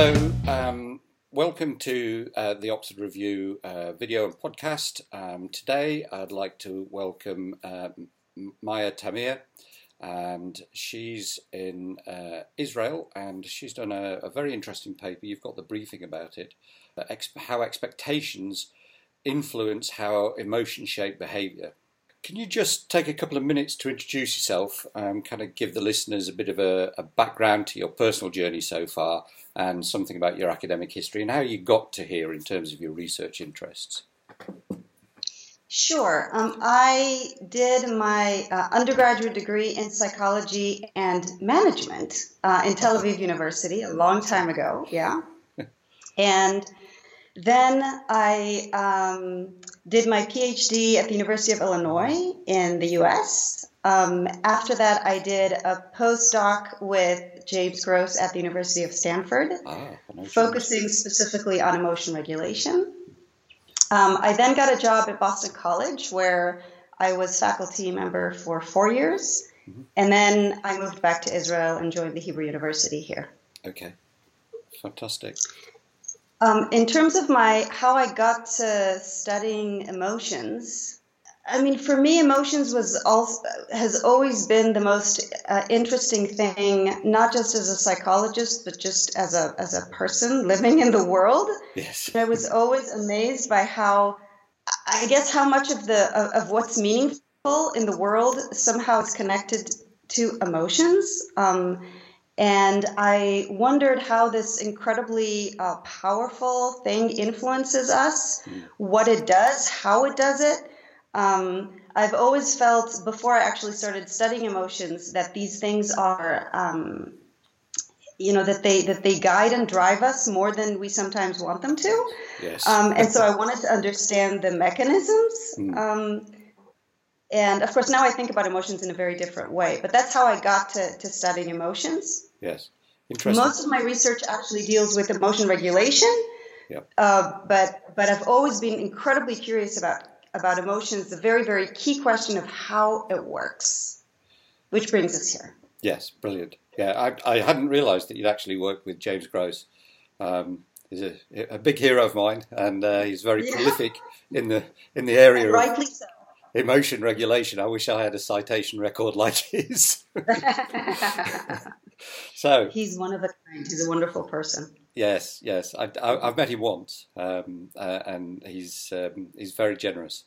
So, um, welcome to uh, the Oxford Review uh, video and podcast. Um, today, I'd like to welcome uh, Maya Tamir, and she's in uh, Israel, and she's done a, a, very interesting paper. You've got the briefing about it, how expectations influence how emotions shape behaviour. Can you just take a couple of minutes to introduce yourself and kind of give the listeners a bit of a, a, background to your personal journey so far and something about your academic history and how you got to here in terms of your research interests? Sure. Um, I did my uh, undergraduate degree in psychology and management uh, in Tel Aviv University a long time ago, yeah. and then I um, did my PhD at the University of Illinois in the US. Um, after that, I did a postdoc with James Gross at the University of Stanford, ah, focusing specifically on emotion regulation. Um, I then got a job at Boston College where I was faculty member for four years. Mm-hmm. And then I moved back to Israel and joined the Hebrew University here. Okay, fantastic. Um, in terms of my how I got to studying emotions, I mean, for me, emotions was also has always been the most uh, interesting thing, not just as a psychologist, but just as a as a person living in the world. Yes, I was always amazed by how, I guess, how much of the of, of what's meaningful in the world somehow is connected to emotions. Um, and I wondered how this incredibly uh, powerful thing influences us, what it does, how it does it. Um, I've always felt before I actually started studying emotions that these things are, um, you know, that they that they guide and drive us more than we sometimes want them to. Yes. Um, and so I wanted to understand the mechanisms. Mm. And of course, now I think about emotions in a very different way. But that's how I got to, to studying emotions. Yes. Interesting. Most of my research actually deals with emotion regulation. Yep. Uh, but but I've always been incredibly curious about about emotions. The very very key question of how it works, which brings us here. Yes, brilliant. Yeah, I, I hadn't realised that you'd actually worked with James Gross. Um, he's a, a, big hero of mine, and uh, he's very yeah. prolific in the in the area. And rightly of, so emotion regulation. I wish I had a citation record like his. so he's one of a kind. He's a wonderful person. Yes, yes. I, have met him once, um, uh, and he's um, he's very generous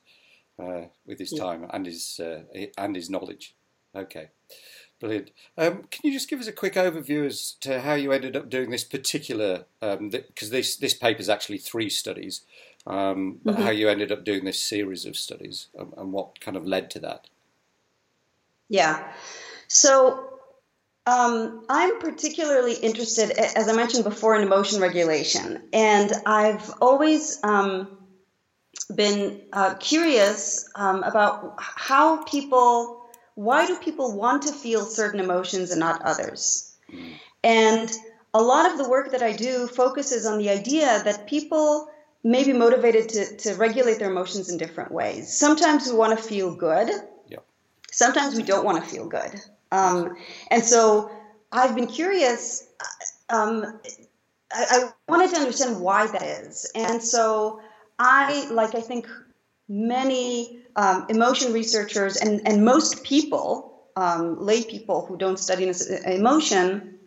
uh, with his time and his uh, and his knowledge. Okay, brilliant. Um, can you just give us a quick overview as to how you ended up doing this particular? Because um, this this paper is actually three studies um, mm-hmm. how you ended up doing this series of studies and, and what kind of led to that. Yeah. So um, I'm particularly interested, as I mentioned before, in emotion regulation. And I've always um, been uh, curious um, about how people, why do people want to feel certain emotions and not others? Mm. And a lot of the work that I do focuses on the idea that people may be motivated to, to regulate their emotions in different ways. Sometimes we want to feel good. Yeah. Sometimes we don't want to feel good. Um, and so I've been curious. Um, I, I wanted to understand why that is. And so I, like I think many um, emotion researchers and, and most people, um, lay people who don't study emotion,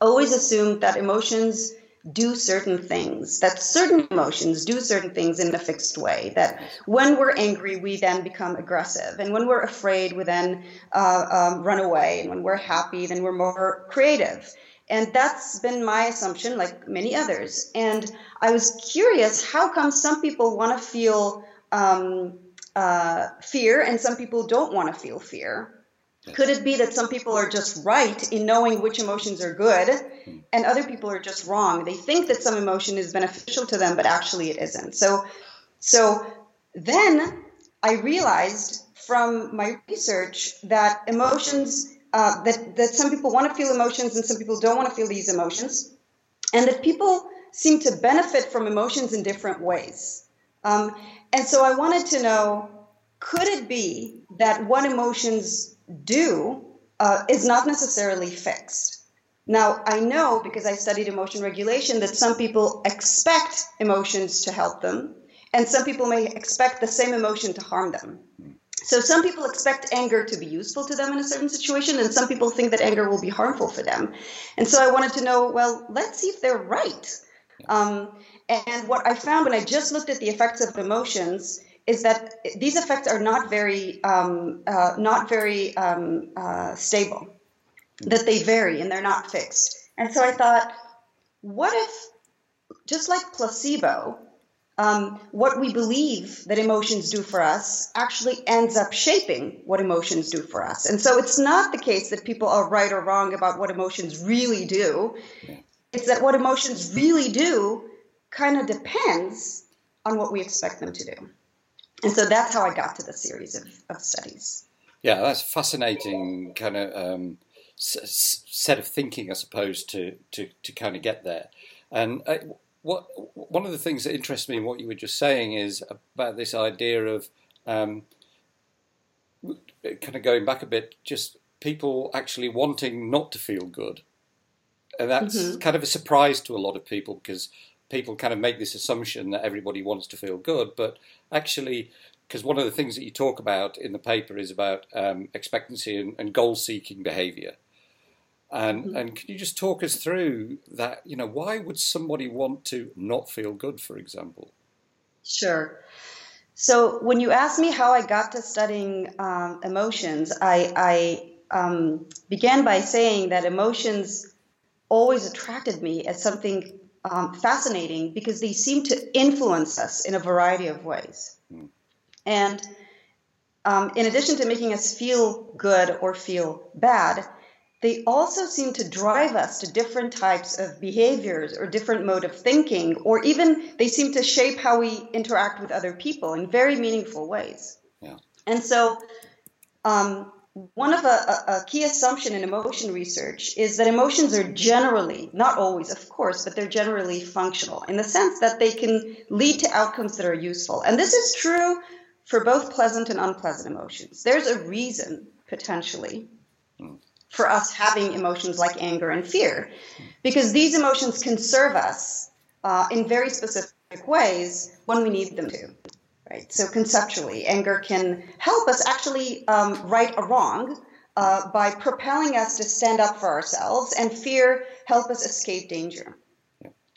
always assume that emotions do certain things, that certain emotions do certain things in a fixed way. That when we're angry, we then become aggressive. And when we're afraid, we then uh, um, run away. And when we're happy, then we're more creative. And that's been my assumption, like many others. And I was curious how come some people want to feel um, uh, fear and some people don't want to feel fear? Could it be that some people are just right in knowing which emotions are good and other people are just wrong? They think that some emotion is beneficial to them, but actually it isn't. So, so then I realized from my research that emotions, uh, that, that some people want to feel emotions and some people don't want to feel these emotions, and that people seem to benefit from emotions in different ways. Um, and so I wanted to know could it be that what emotions do uh, is not necessarily fixed. Now, I know because I studied emotion regulation that some people expect emotions to help them, and some people may expect the same emotion to harm them. So, some people expect anger to be useful to them in a certain situation, and some people think that anger will be harmful for them. And so, I wanted to know well, let's see if they're right. Um, and what I found when I just looked at the effects of emotions is that these effects are not very um, uh, not very um, uh, stable that they vary and they're not fixed. And so i thought what if just like placebo um, what we believe that emotions do for us actually ends up shaping what emotions do for us? And so it's not the case that people are right or wrong about what emotions really do. It's that what emotions really do kind of depends on what we expect them to do and so that's how I got to the series of, of studies. Yeah, that's fascinating kind of um, s- set of thinking, I suppose, to, to, to kind of get there. And I, uh, what one of the things that interests me in what you were just saying is about this idea of um, kind of going back a bit, just people actually wanting not to feel good. And that's mm-hmm. kind of a surprise to a lot of people because people kind of make this assumption that everybody wants to feel good, but actually, because one of the things that you talk about in the paper is about um, expectancy and, and goal-seeking behaviour. And mm-hmm. and can you just talk us through that? You know, why would somebody want to not feel good, for example? Sure. So when you asked me how I got to studying um, emotions, I, I um, began by saying that emotions always attracted me as something um, fascinating because they seem to influence us in a variety of ways. Mm. And um, in addition to making us feel good or feel bad, they also seem to drive us to different types of behaviors or different mode of thinking, or even they seem to shape how we interact with other people in very meaningful ways. Yeah. And so, um, one of a, a, key assumption in emotion research is that emotions are generally, not always, of course, but they're generally functional in the sense that they can lead to outcomes that are useful. And this is true for both pleasant and unpleasant emotions. There's a reason, potentially, for us having emotions like anger and fear, because these emotions can serve us uh, in very specific ways when we need them to. Right? So conceptually, anger can help us actually um, right a wrong uh, by propelling us to stand up for ourselves, and fear help us escape danger.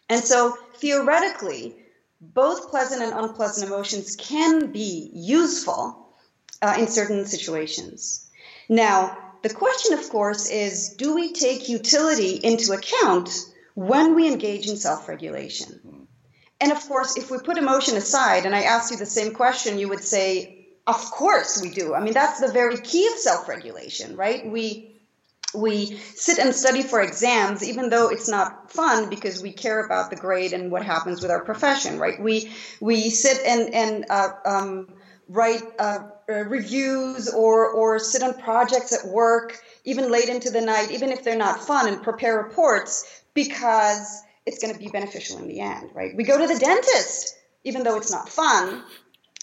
And so theoretically, both pleasant and unpleasant emotions can be useful uh, in certain situations. Now, the question, of course, is do we take utility into account when we engage in self regulation? And of course, if we put emotion aside and I asked you the same question, you would say, of course we do. I mean, that's the very key of self-regulation, right? We we sit and study for exams, even though it's not fun because we care about the grade and what happens with our profession, right? We we sit and and uh, um, write uh, uh, reviews or or sit on projects at work, even late into the night, even if they're not fun, and prepare reports because it's going to be beneficial in the end, right? We go to the dentist, even though it's not fun,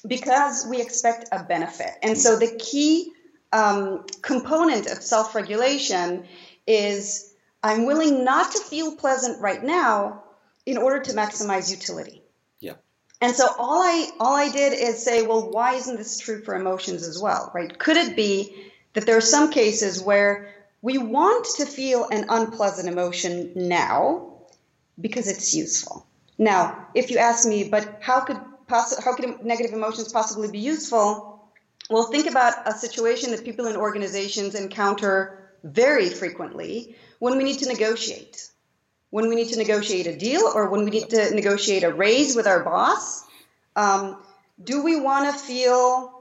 because we expect a benefit. And so the key um, component of self regulation is I'm willing not to feel pleasant right now in order to maximize utility. Yeah. And so all I all I did is say, well, why isn't this true for emotions as well, right? Could it be that there are some cases where we want to feel an unpleasant emotion now, because it's useful. Now, if you ask me, but how could poss- how could negative emotions possibly be useful? Well, think about a situation that people in organizations encounter very frequently when we need to negotiate. When we need to negotiate a deal or when we need to negotiate a raise with our boss, um, do we want to feel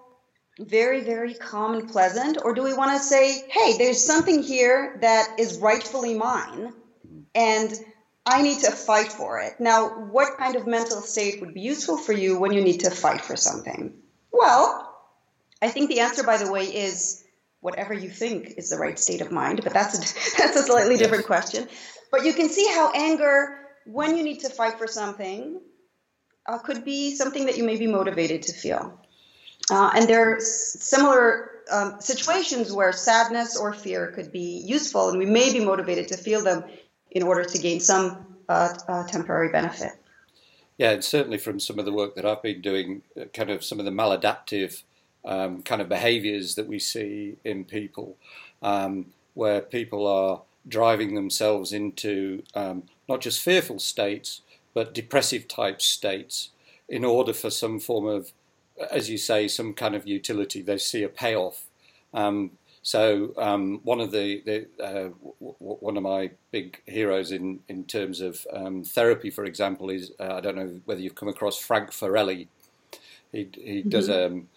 very, very calm and pleasant, or do we want to say, hey, there's something here that is rightfully mine, and I need to fight for it. Now, what kind of mental state would be useful for you when you need to fight for something? Well, I think the answer, by the way, is whatever you think is the right state of mind, but that's a, that's a slightly different question. But you can see how anger, when you need to fight for something, uh, could be something that you may be motivated to feel. Uh, and there are similar um, situations where sadness or fear could be useful, and we may be motivated to feel them in order to gain some uh, uh, temporary benefit. Yeah, and certainly from some of the work that I've been doing, uh, kind of some of the maladaptive um, kind of behaviors that we see in people, um, where people are driving themselves into um, not just fearful states, but depressive type states in order for some form of, as you say, some kind of utility. They see a payoff. Um, so um, one of the, the uh, w- one of my big heroes in in terms of um, therapy, for example, is uh, I don't know whether you've come across Frank Farrelly. He he mm-hmm. does um,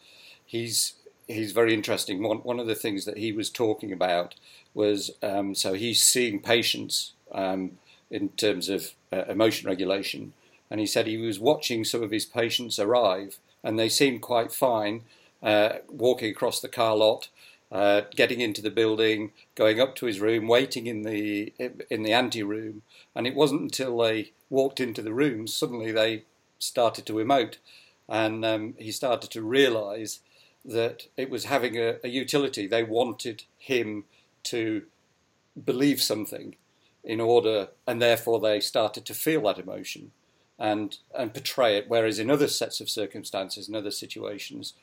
he's he's very interesting. One one of the things that he was talking about was um, so he's seeing patients um, in terms of uh, emotion regulation, and he said he was watching some of his patients arrive, and they seemed quite fine, uh, walking across the car lot. Uh, getting into the building, going up to his room, waiting in the in the ante room, and it wasn't until they walked into the room suddenly they started to emote, and um, he started to realise that it was having a, a utility. They wanted him to believe something in order, and therefore they started to feel that emotion and and portray it. Whereas in other sets of circumstances, in other situations,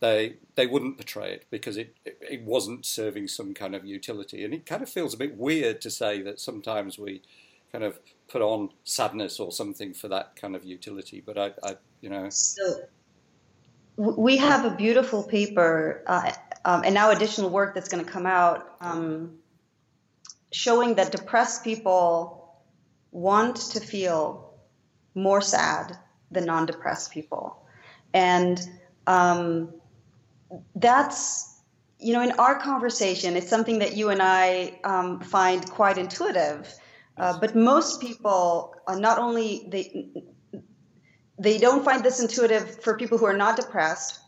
they they wouldn't portray it because it, it, it wasn't serving some kind of utility. And it kind of feels a bit weird to say that sometimes we kind of put on sadness or something for that kind of utility. But I, I you know. So we have a beautiful paper uh, um, and now additional work that's going to come out um, showing that depressed people want to feel more sad than non-depressed people and um, that's you know in our conversation it's something that you and i um, find quite intuitive uh, but most people uh, not only they they don't find this intuitive for people who are not depressed,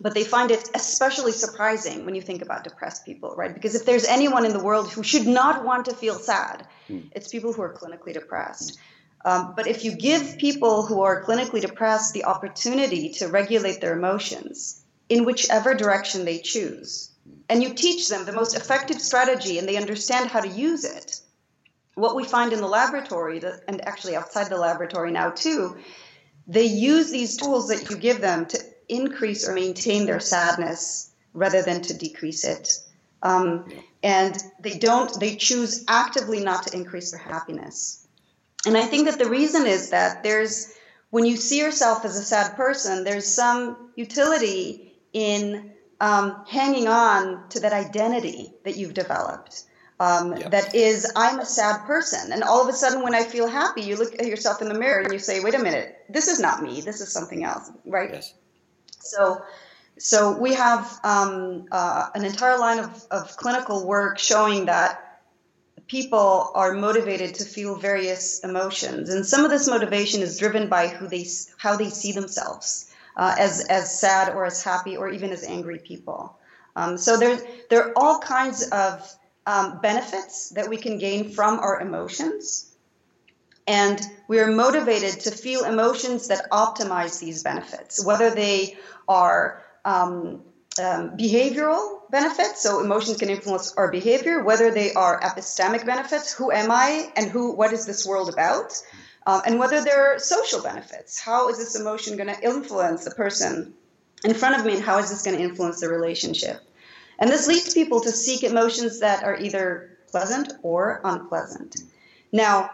but they find it especially surprising when you think about depressed people, right? Because if there's anyone in the world who should not want to feel sad, mm. it's people who are clinically depressed. Um, but if you give people who are clinically depressed the opportunity to regulate their emotions in whichever direction they choose, and you teach them the most effective strategy and they understand how to use it, what we find in the laboratory, and actually outside the laboratory now too, they use these tools that you give them to increase or maintain their sadness rather than to decrease it. Um, and they don't, they choose actively not to increase their happiness. And I think that the reason is that there's, when you see yourself as a sad person, there's some utility in um, hanging on to that identity that you've developed um, yeah. that is i'm a sad person. And all of a sudden when i feel happy you look at yourself in the mirror and you say wait a minute this is not me. This is something else right? Yes. so so we have um, uh, an entire line of, of clinical work showing that people are motivated to feel various emotions. And some of this motivation is driven by who they how they see themselves uh, as as sad or as happy or even as angry people um, so there there are all kinds of um, benefits that we can gain from our emotions. And we are motivated to feel emotions that optimize these benefits, whether they are um, um, behavioral benefits, so emotions can influence our behavior, whether they are epistemic benefits, who am I and who, what is this world about, um, and whether they're social benefits, how is this emotion going to influence the person in front of me, and how is this going to influence the relationship? And this leads people to seek emotions that are either pleasant or unpleasant. Now,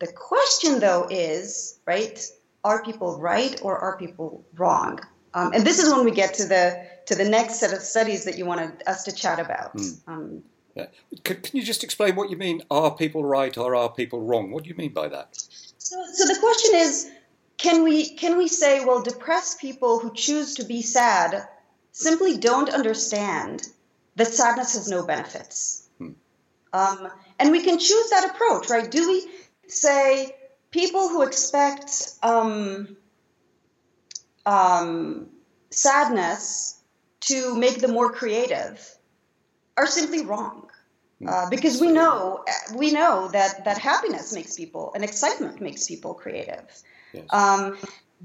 the question though is, right, are people right or are people wrong? Um, and this is when we get to the to the next set of studies that you wanted us to chat about. Mm. Um, yeah. can, can, you just explain what you mean? Are people right or are people wrong? What do you mean by that? So, so the question is, can we can we say, well, depressed people who choose to be sad simply don't understand that sadness has no benefits. Hmm. Um, and we can choose that approach, right? Do we say people who expect um, um, sadness to make them more creative are simply wrong? Uh, because we know we know that that happiness makes people and excitement makes people creative. Yes. Um,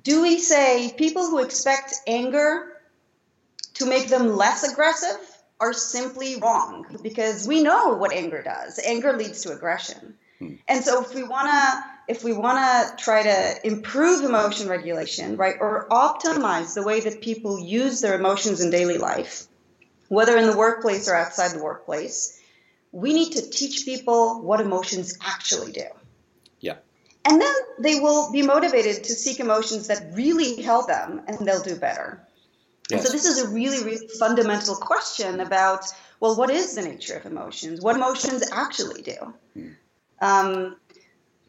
do we say people who expect anger to make them less aggressive are simply wrong because we know what anger does. Anger leads to aggression. Hmm. And so if we want to if we want to try to improve emotion regulation, right, or optimize the way that people use their emotions in daily life, whether in the workplace or outside the workplace, we need to teach people what emotions actually do. Yeah. And then they will be motivated to seek emotions that really help them and they'll do better. Yes. And so this is a really, really fundamental question about, well, what is the nature of emotions? What emotions actually do? Hmm. Um,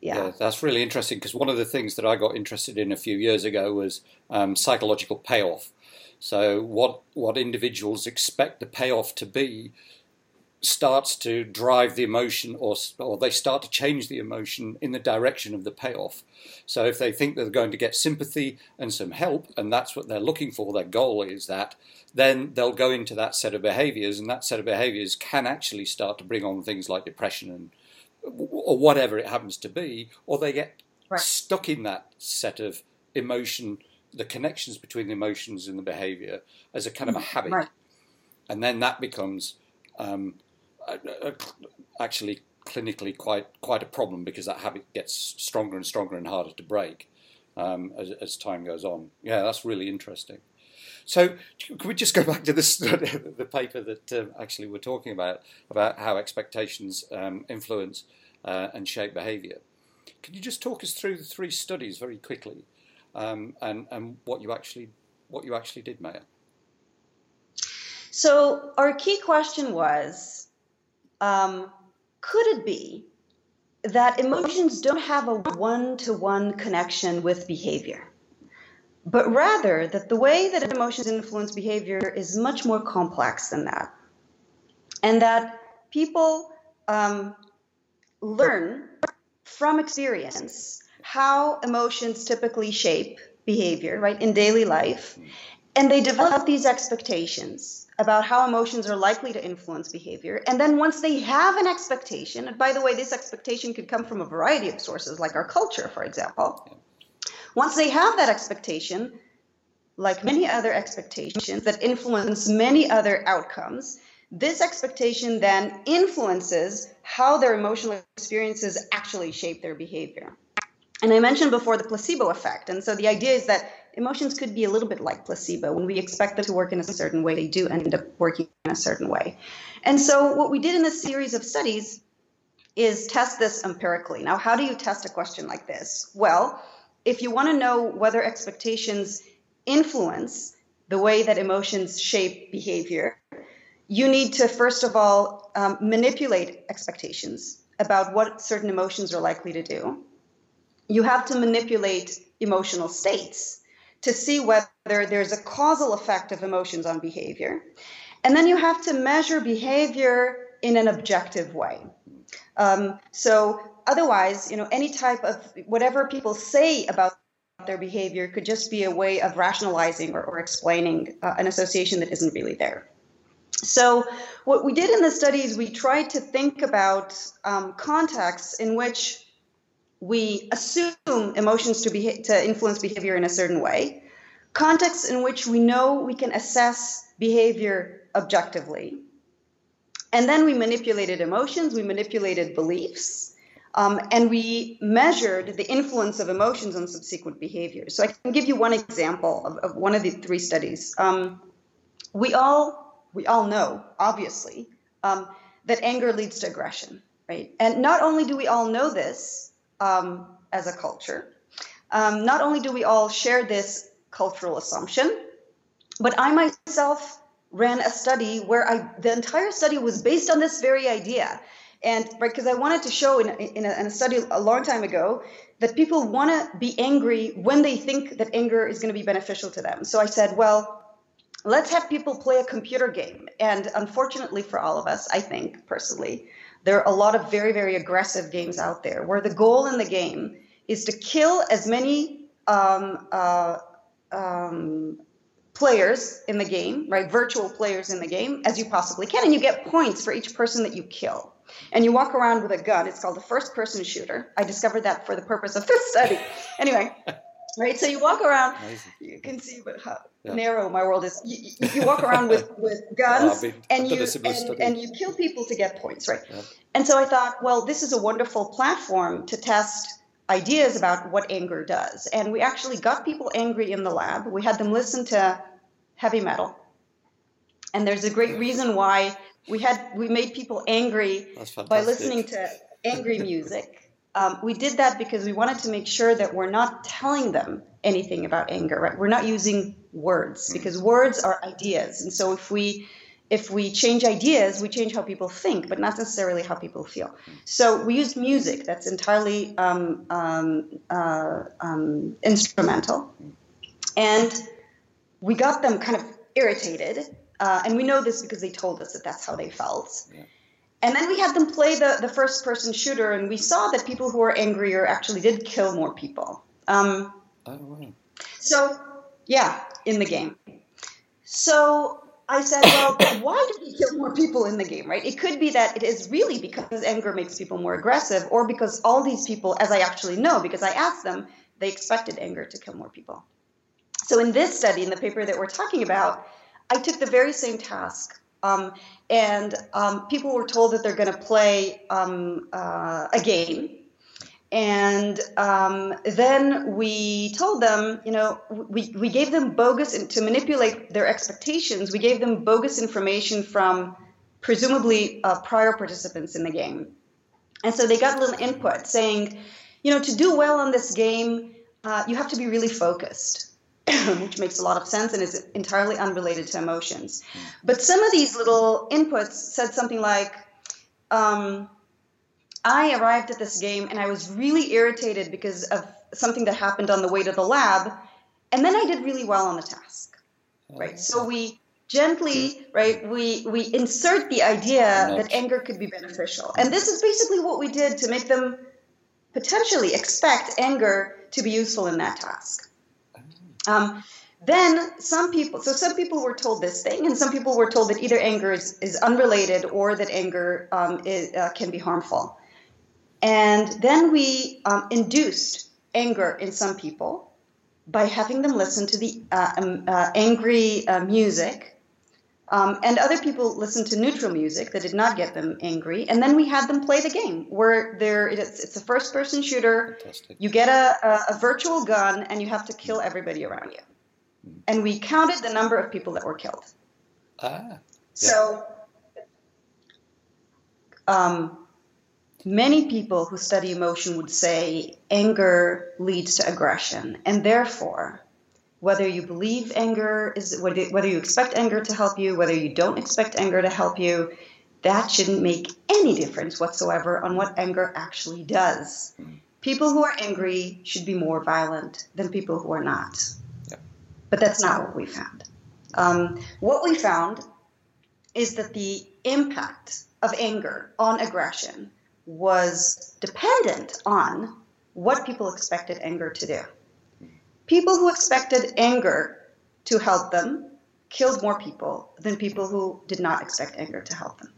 yeah. yeah. that's really interesting because one of the things that I got interested in a few years ago was um, psychological payoff. So what what individuals expect the payoff to be starts to drive the emotion or or they start to change the emotion in the direction of the payoff. So if they think they're going to get sympathy and some help and that's what they're looking for, their goal is that, then they'll go into that set of behaviors and that set of behaviors can actually start to bring on things like depression and or whatever it happens to be, or they get right. stuck in that set of emotion the connections between the emotions and the behavior as a kind of a mm, habit, right. and then that becomes um, actually clinically quite quite a problem because that habit gets stronger and stronger and harder to break um, as, as, time goes on. Yeah, that's really interesting. So, can we just go back to this, the paper that uh, actually we're talking about about how expectations um, influence uh, and shape behaviour? Can you just talk us through the three studies very quickly? um, and and what you actually what you actually did, Maya. So our key question was, um, could it be that emotions don't have a one-to-one connection with behavior, but rather that the way that emotions influence behavior is much more complex than that, and that people um, learn from experience how emotions typically shape behavior, right, in daily life. And they develop these expectations about how emotions are likely to influence behavior. And then once they have an expectation, and by the way, this expectation could come from a variety of sources, like our culture, for example. Once they have that expectation, like many other expectations that influence many other outcomes, this expectation then influences how their emotional experiences actually shape their behavior. And I mentioned before the placebo effect. And so the idea is that emotions could be a little bit like placebo. When we expect them to work in a certain way, they do end up working in a certain way. And so what we did in this series of studies is test this empirically. Now, how do you test a question like this? Well, if you want to know whether expectations influence the way that emotions shape behavior, you need to first of all um, manipulate expectations about what certain emotions are likely to do you have to manipulate emotional states to see whether there's a causal effect of emotions on behavior. And then you have to measure behavior in an objective way. Um, so otherwise, you know, any type of whatever people say about their behavior could just be a way of rationalizing or, or explaining uh, an association that isn't really there. So what we did in the studies, we tried to think about um, contexts in which we assume emotions to, be, to influence behavior in a certain way, contexts in which we know we can assess behavior objectively. And then we manipulated emotions, we manipulated beliefs, um, and we measured the influence of emotions on subsequent behaviors. So I can give you one example of, of one of the three studies. Um, we all we all know, obviously, um, that anger leads to aggression, right? And not only do we all know this, um, as a culture. Um, not only do we all share this cultural assumption, but I myself ran a study where I the entire study was based on this very idea. And right, because I wanted to show in, in, a, in a study a long time ago that people want to be angry when they think that anger is going to be beneficial to them. So I said, well, let's have people play a computer game. And unfortunately for all of us, I think personally, there are a lot of very, very aggressive games out there where the goal in the game is to kill as many um, uh, um, players in the game, right? Virtual players in the game as you possibly can. And you get points for each person that you kill. And you walk around with a gun. It's called a first person shooter. I discovered that for the purpose of this study. Anyway, right? So you walk around, Amazing. you can see how yeah. narrow my world is. You, you walk around with, with guns and, you, and, and, you kill people to get points, right? Yeah. And so I thought, well, this is a wonderful platform to test ideas about what anger does. And we actually got people angry in the lab. We had them listen to heavy metal. And there's a great reason why we had we made people angry by listening to angry music. Um, we did that because we wanted to make sure that we're not telling them anything about anger. Right? We're not using words mm. because words are ideas, and so if we if we change ideas, we change how people think, but not necessarily how people feel. So we used music that's entirely um, um, uh, um, instrumental, and we got them kind of irritated. Uh, and we know this because they told us that that's how they felt. Yeah. And then we had them play the, the first person shooter, and we saw that people who were angrier actually did kill more people. Um, oh, wow. So, yeah, in the game. So I said, well, why do we kill more people in the game, right? It could be that it is really because anger makes people more aggressive, or because all these people, as I actually know, because I asked them, they expected anger to kill more people. So in this study, in the paper that we're talking about, I took the very same task um, and um, people were told that they're going to play um, uh, a game. And um, then we told them, you know, we, we gave them bogus, to manipulate their expectations, we gave them bogus information from presumably uh, prior participants in the game. And so they got a little input saying, you know, to do well on this game, uh, you have to be really focused. which makes a lot of sense and is entirely unrelated to emotions. But some of these little inputs said something like, um, I arrived at this game and I was really irritated because of something that happened on the way to the lab, and then I did really well on the task. Right? So we gently, right, we we insert the idea that anger could be beneficial. And this is basically what we did to make them potentially expect anger to be useful in that task. Um, then some people, so some people were told this thing, and some people were told that either anger is, is unrelated or that anger um, is, uh, can be harmful. And then we um, induced anger in some people by having them listen to the uh, um, uh, angry uh, music um, and other people listened to neutral music that did not get them angry. And then we had them play the game where there it's, it's a first person shooter. Fantastic. You get a, a, a, virtual gun and you have to kill everybody around you. Mm. And we counted the number of people that were killed. Ah. Yeah. So um, many people who study emotion would say anger leads to aggression. And therefore, whether you believe anger is whether, you expect anger to help you, whether you don't expect anger to help you, that shouldn't make any difference whatsoever on what anger actually does. People who are angry should be more violent than people who are not. Yeah. But that's not what we found. Um, what we found is that the impact of anger on aggression was dependent on what people expected anger to do. People who expected anger to help them killed more people than people who did not expect anger to help them.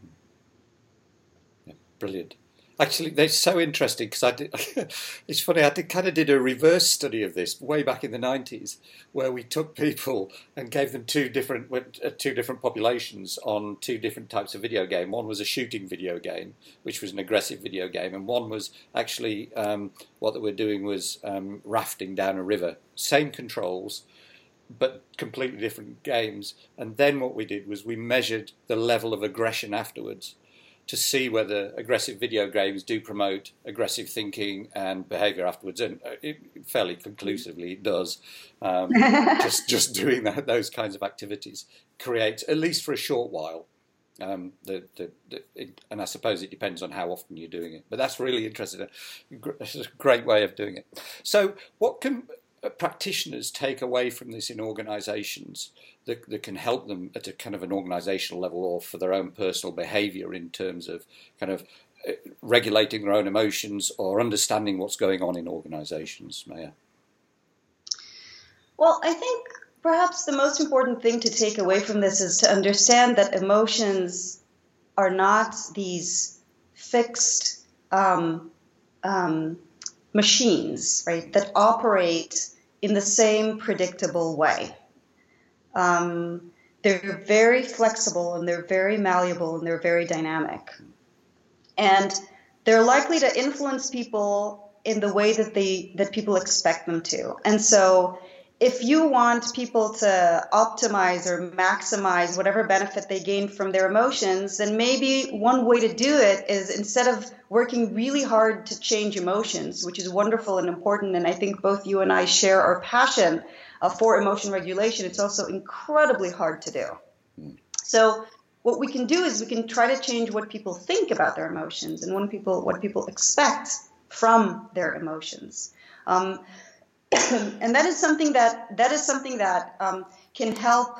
Brilliant. Actually, they're so interesting because I did. it's funny. I did, kind of did a reverse study of this way back in the nineties, where we took people and gave them two different uh, two different populations on two different types of video game. One was a shooting video game, which was an aggressive video game, and one was actually um, what they were doing was um, rafting down a river. Same controls, but completely different games. And then what we did was we measured the level of aggression afterwards to see whether aggressive video games do promote aggressive thinking and behaviour afterwards, and uh, it, fairly conclusively it does. Um, just just doing that, those kinds of activities creates, at least for a short while, um, the, the, the, it, and I suppose it depends on how often you're doing it. But that's really interesting. It's a great way of doing it. So, what can practitioners take away from this in organisations that, that can help them at a kind of an organisational level or for their own personal behaviour in terms of kind of uh, regulating their own emotions or understanding what's going on in organisations, Maya? Well, I think perhaps the most important thing to take away from this is to understand that emotions are not these fixed um, um, machines, right, that operate in the same predictable way. Um, they're very flexible and they're very malleable and they're very dynamic. And they're likely to influence people in the way that they that people expect them to. And so if you want people to optimize or maximize whatever benefit they gain from their emotions, then maybe one way to do it is instead of working really hard to change emotions, which is wonderful and important, and I think both you and I share our passion uh, for emotion regulation, it's also incredibly hard to do. So what we can do is we can try to change what people think about their emotions and what people what people expect from their emotions. Um, and that is something that that is something that um, can help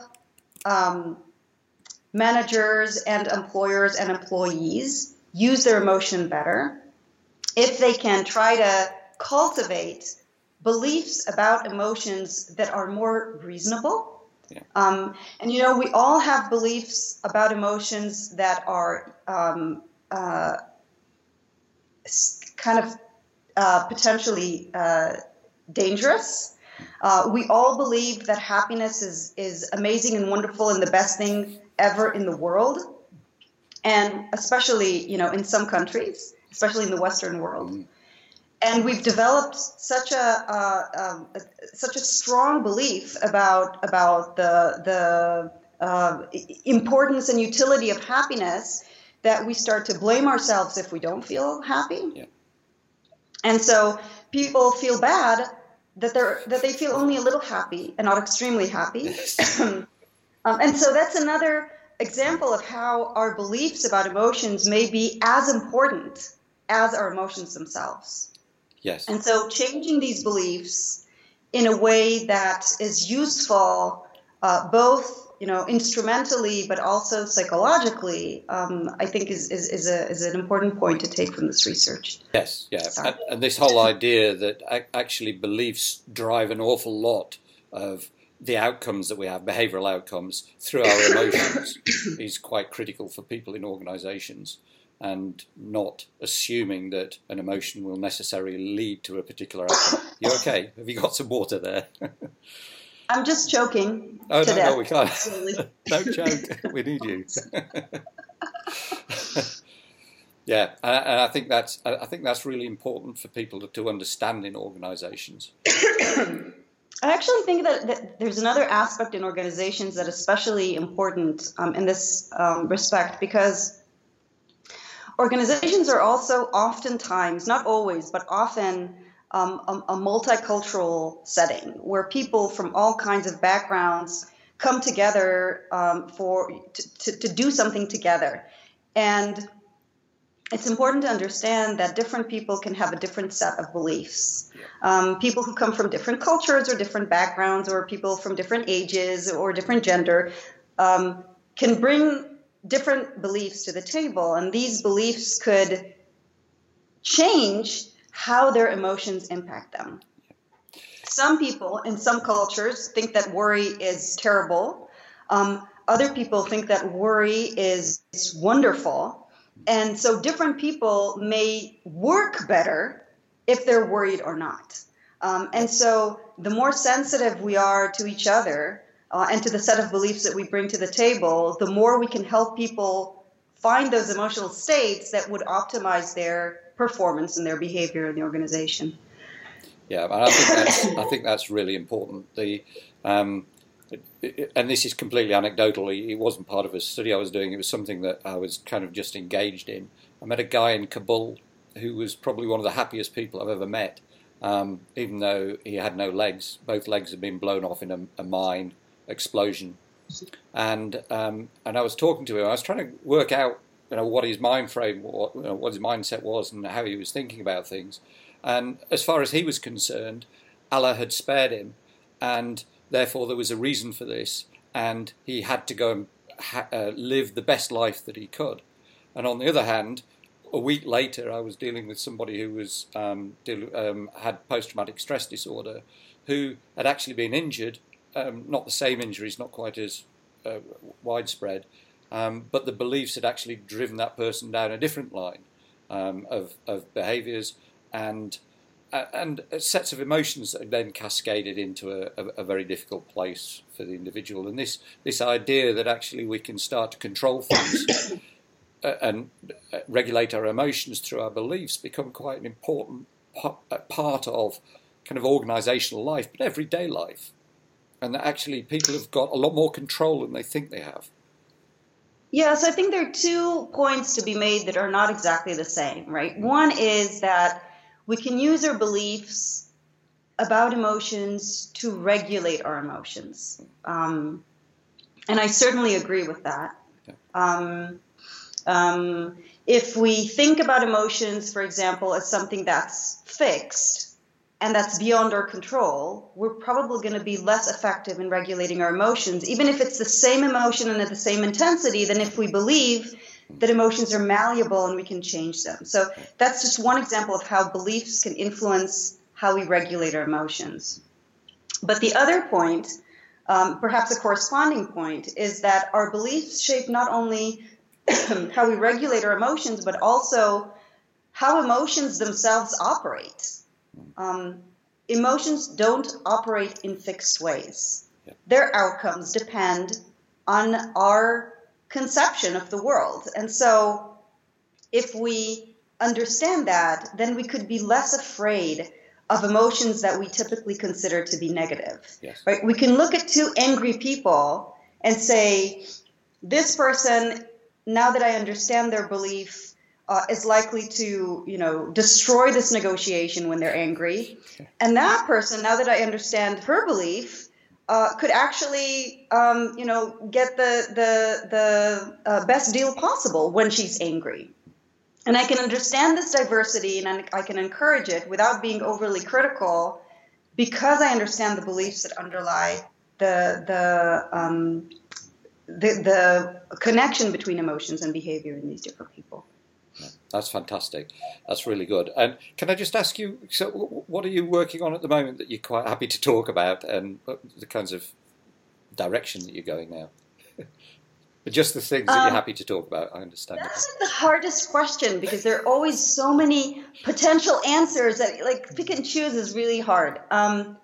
um, managers and employers and employees use their emotion better if they can try to cultivate beliefs about emotions that are more reasonable. Yeah. Um, and you know, we all have beliefs about emotions that are um, uh, kind of uh, potentially uh, dangerous. Uh, we all believe that happiness is, is amazing and wonderful and the best thing ever in the world. And especially, you know, in some countries, especially in the Western world. And we've developed such a, uh, um, such a strong belief about about the the uh, importance and utility of happiness that we start to blame ourselves if we don't feel happy. Yeah. And so people feel bad that they're that they feel only a little happy and not extremely happy. um, and so that's another example of how our beliefs about emotions may be as important as our emotions themselves. Yes. And so changing these beliefs in a way that is useful, uh, both you know instrumentally but also psychologically, um, I think is, is, is, a, is an important point to take from this research. Yes, yeah, and, and this whole idea that actually beliefs drive an awful lot of the outcomes that we have, behavioural outcomes, through our emotions, is quite critical for people in organisations, and not assuming that an emotion will necessarily lead to a particular outcome. You okay? Have you got some water there? I'm just choking oh no, death. no, we can't. Don't choke. we need you. yeah, and, I think that's I think that's really important for people to, to understand in organisations. I actually think that, that there's another aspect in organizations that is especially important um, in this um, respect because organizations are also oftentimes, not always, but often um, a, a multicultural setting where people from all kinds of backgrounds come together um, for to, to, to do something together. And it's important to understand that different people can have a different set of beliefs. Um, people who come from different cultures or different backgrounds, or people from different ages or different gender, um, can bring different beliefs to the table, and these beliefs could change how their emotions impact them. Some people in some cultures think that worry is terrible. Um, other people think that worry is, wonderful. And so different people may work better if they're worried or not. Um, and so the more sensitive we are to each other uh, and to the set of beliefs that we bring to the table, the more we can help people find those emotional states that would optimize their performance and their behavior in the organization. Yeah, I think that's I think that's really important. The um, and this is completely anecdotal. It wasn't part of a study I was doing. It was something that I was kind of just engaged in. I met a guy in Kabul who was probably one of the happiest people I've ever met. Um, even though he had no legs, both legs had been blown off in a, a mine explosion, and um, and I was talking to him. I was trying to work out, you know, what his mind frame, what, you know, what his mindset was, and how he was thinking about things. And as far as he was concerned, Allah had spared him, and therefore there was a reason for this, and he had to go and ha- uh, live the best life that he could. And on the other hand, a week later, I was dealing with somebody who was um, deal- um, had post-traumatic stress disorder, who had actually been injured, um, not the same injuries, not quite as uh, widespread, um, but the beliefs had actually driven that person down a different line um, of, of behaviours, and uh, and uh, sets of emotions that then cascaded into a, a, a, very difficult place for the individual. And this this idea that actually we can start to control things uh, and regulate our emotions through our beliefs become quite an important part of kind of organizational life, but everyday life. And that actually people have got a lot more control than they think they have. Yes, I think there are two points to be made that are not exactly the same, right? One is that we can use our beliefs about emotions to regulate our emotions. Um, and I certainly agree with that. Um, um, if we think about emotions, for example, as something that's fixed and that's beyond our control, we're probably going to be less effective in regulating our emotions, even if it's the same emotion and at the same intensity, than if we believe that emotions are malleable and we can change them. So that's just one example of how beliefs can influence how we regulate our emotions. But the other point, um, perhaps a corresponding point, is that our beliefs shape not only how we regulate our emotions, but also how emotions themselves operate. Um, emotions don't operate in fixed ways. Yeah. Their outcomes depend on our conception of the world. And so, if we understand that, then we could be less afraid of emotions that we typically consider to be negative. Yes. Right? We can look at two angry people and say, this person now that I understand their belief, uh, is likely to, you know, destroy this negotiation when they're angry. And that person, now that I understand her belief, uh, could actually, um, you know, get the the the uh, best deal possible when she's angry. And I can understand this diversity and I can encourage it without being overly critical, because I understand the beliefs that underlie the the um, the, the connection between emotions and behavior in these different people. That's fantastic. That's really good. And can I just ask you, so what are you working on at the moment that you're quite happy to talk about, and the kinds of direction that you're going now? but just the things that you're um, happy to talk about. I understand. That's the hardest question because there are always so many potential answers that, like, pick and choose is really hard. Um,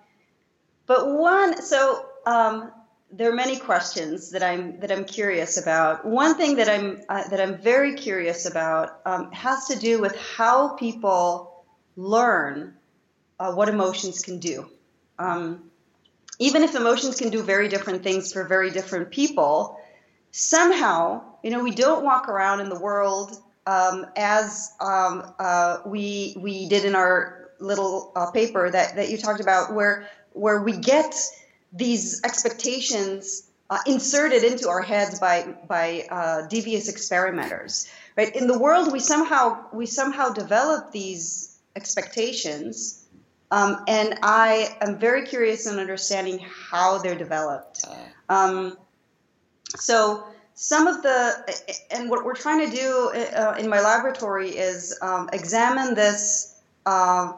but one, so um, there are many questions that I'm that I'm curious about. One thing that I'm uh, that I'm very curious about um, has to do with how people learn uh, what emotions can do. Um, even if emotions can do very different things for very different people, somehow you know we don't walk around in the world um, as um, uh, we we did in our little uh, paper that that you talked about, where where we get these expectations uh, inserted into our heads by by uh, devious experimenters. Right in the world, we somehow we somehow develop these expectations, um, and I am very curious in understanding how they're developed. Um, so some of the and what we're trying to do uh, in my laboratory is um, examine this uh,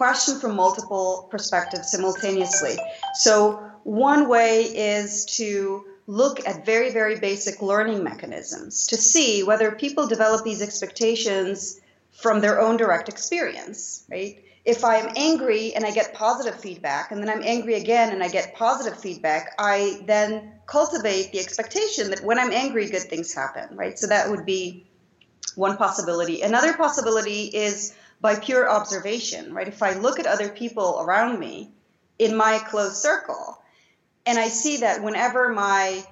question from multiple perspectives simultaneously. So, one way is to look at very, very basic learning mechanisms to see whether people develop these expectations from their own direct experience, right? If I'm angry and I get positive feedback, and then I'm angry again and I get positive feedback, I then cultivate the expectation that when I'm angry, good things happen, right? So that would be one possibility. Another possibility is by pure observation, right? If I look at other people around me in my close circle, and I see that whenever my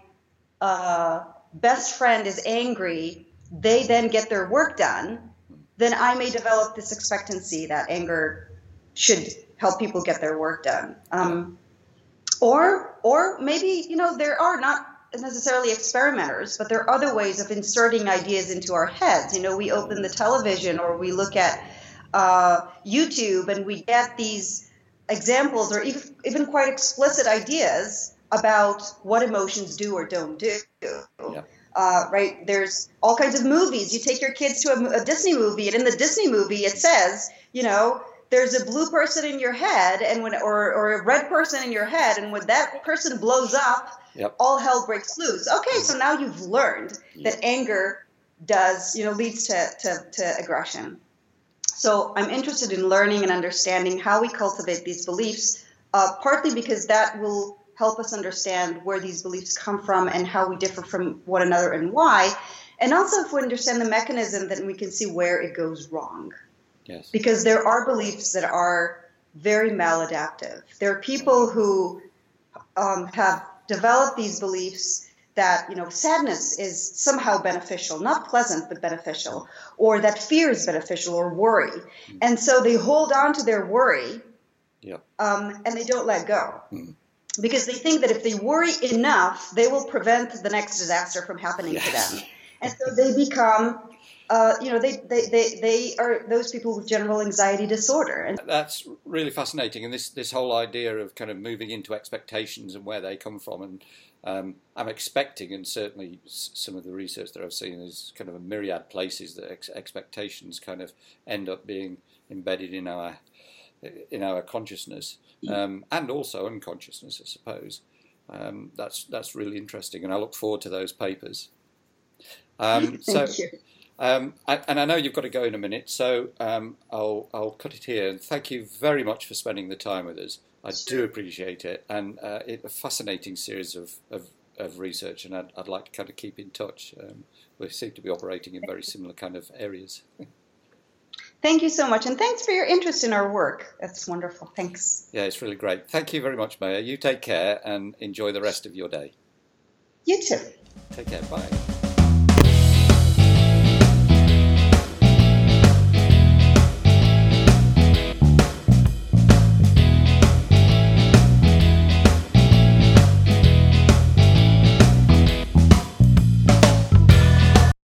uh, best friend is angry, they then get their work done, then I may develop this expectancy that anger should help people get their work done. Um, or, or maybe you know there are not necessarily experimenters, but there are other ways of inserting ideas into our heads. You know, we open the television or we look at uh, YouTube and we get these examples or even, even quite explicit ideas about what emotions do or don't do. Yeah. Uh, right? There's all kinds of movies. You take your kids to a, a, Disney movie, and in the Disney movie, it says, you know, there's a blue person in your head, and when or, or a red person in your head, and when that person blows up, yep. all hell breaks loose. Okay, so now you've learned that anger does, you know, leads to, to, to aggression. So I'm interested in learning and understanding how we cultivate these beliefs, uh, partly because that will help us understand where these beliefs come from and how we differ from one another and why. And also, if we understand the mechanism, then we can see where it goes wrong. Yes. Because there are beliefs that are very maladaptive. There are people who um, have developed these beliefs that you know sadness is somehow beneficial not pleasant but beneficial or that fear is beneficial or worry mm. and so they hold on to their worry yeah. um, and they don't let go mm. because they think that if they worry enough they will prevent the next disaster from happening yes. to them and so they become uh, you know, they, they, they, they are those people with general anxiety disorder. And that's really fascinating. And this, this whole idea of kind of moving into expectations and where they come from. And um, I'm expecting, and certainly some of the research that I've seen is kind of a myriad places that ex- expectations kind of end up being embedded in our in our consciousness um, and also unconsciousness, I suppose. Um, that's that's really interesting, and I look forward to those papers. Um, so, um, and I know you've got to go in a minute, so um, I'll I'll cut it here. And thank you very much for spending the time with us. I do appreciate it, and uh, it's a fascinating series of, of, of research, and I'd, I'd, like to kind of keep in touch. Um, we seem to be operating in very similar kind of areas. Thank you so much, and thanks for your interest in our work. That's wonderful. Thanks. Yeah, it's really great. Thank you very much, Maya. You take care and enjoy the rest of your day. You too. Take care. Bye.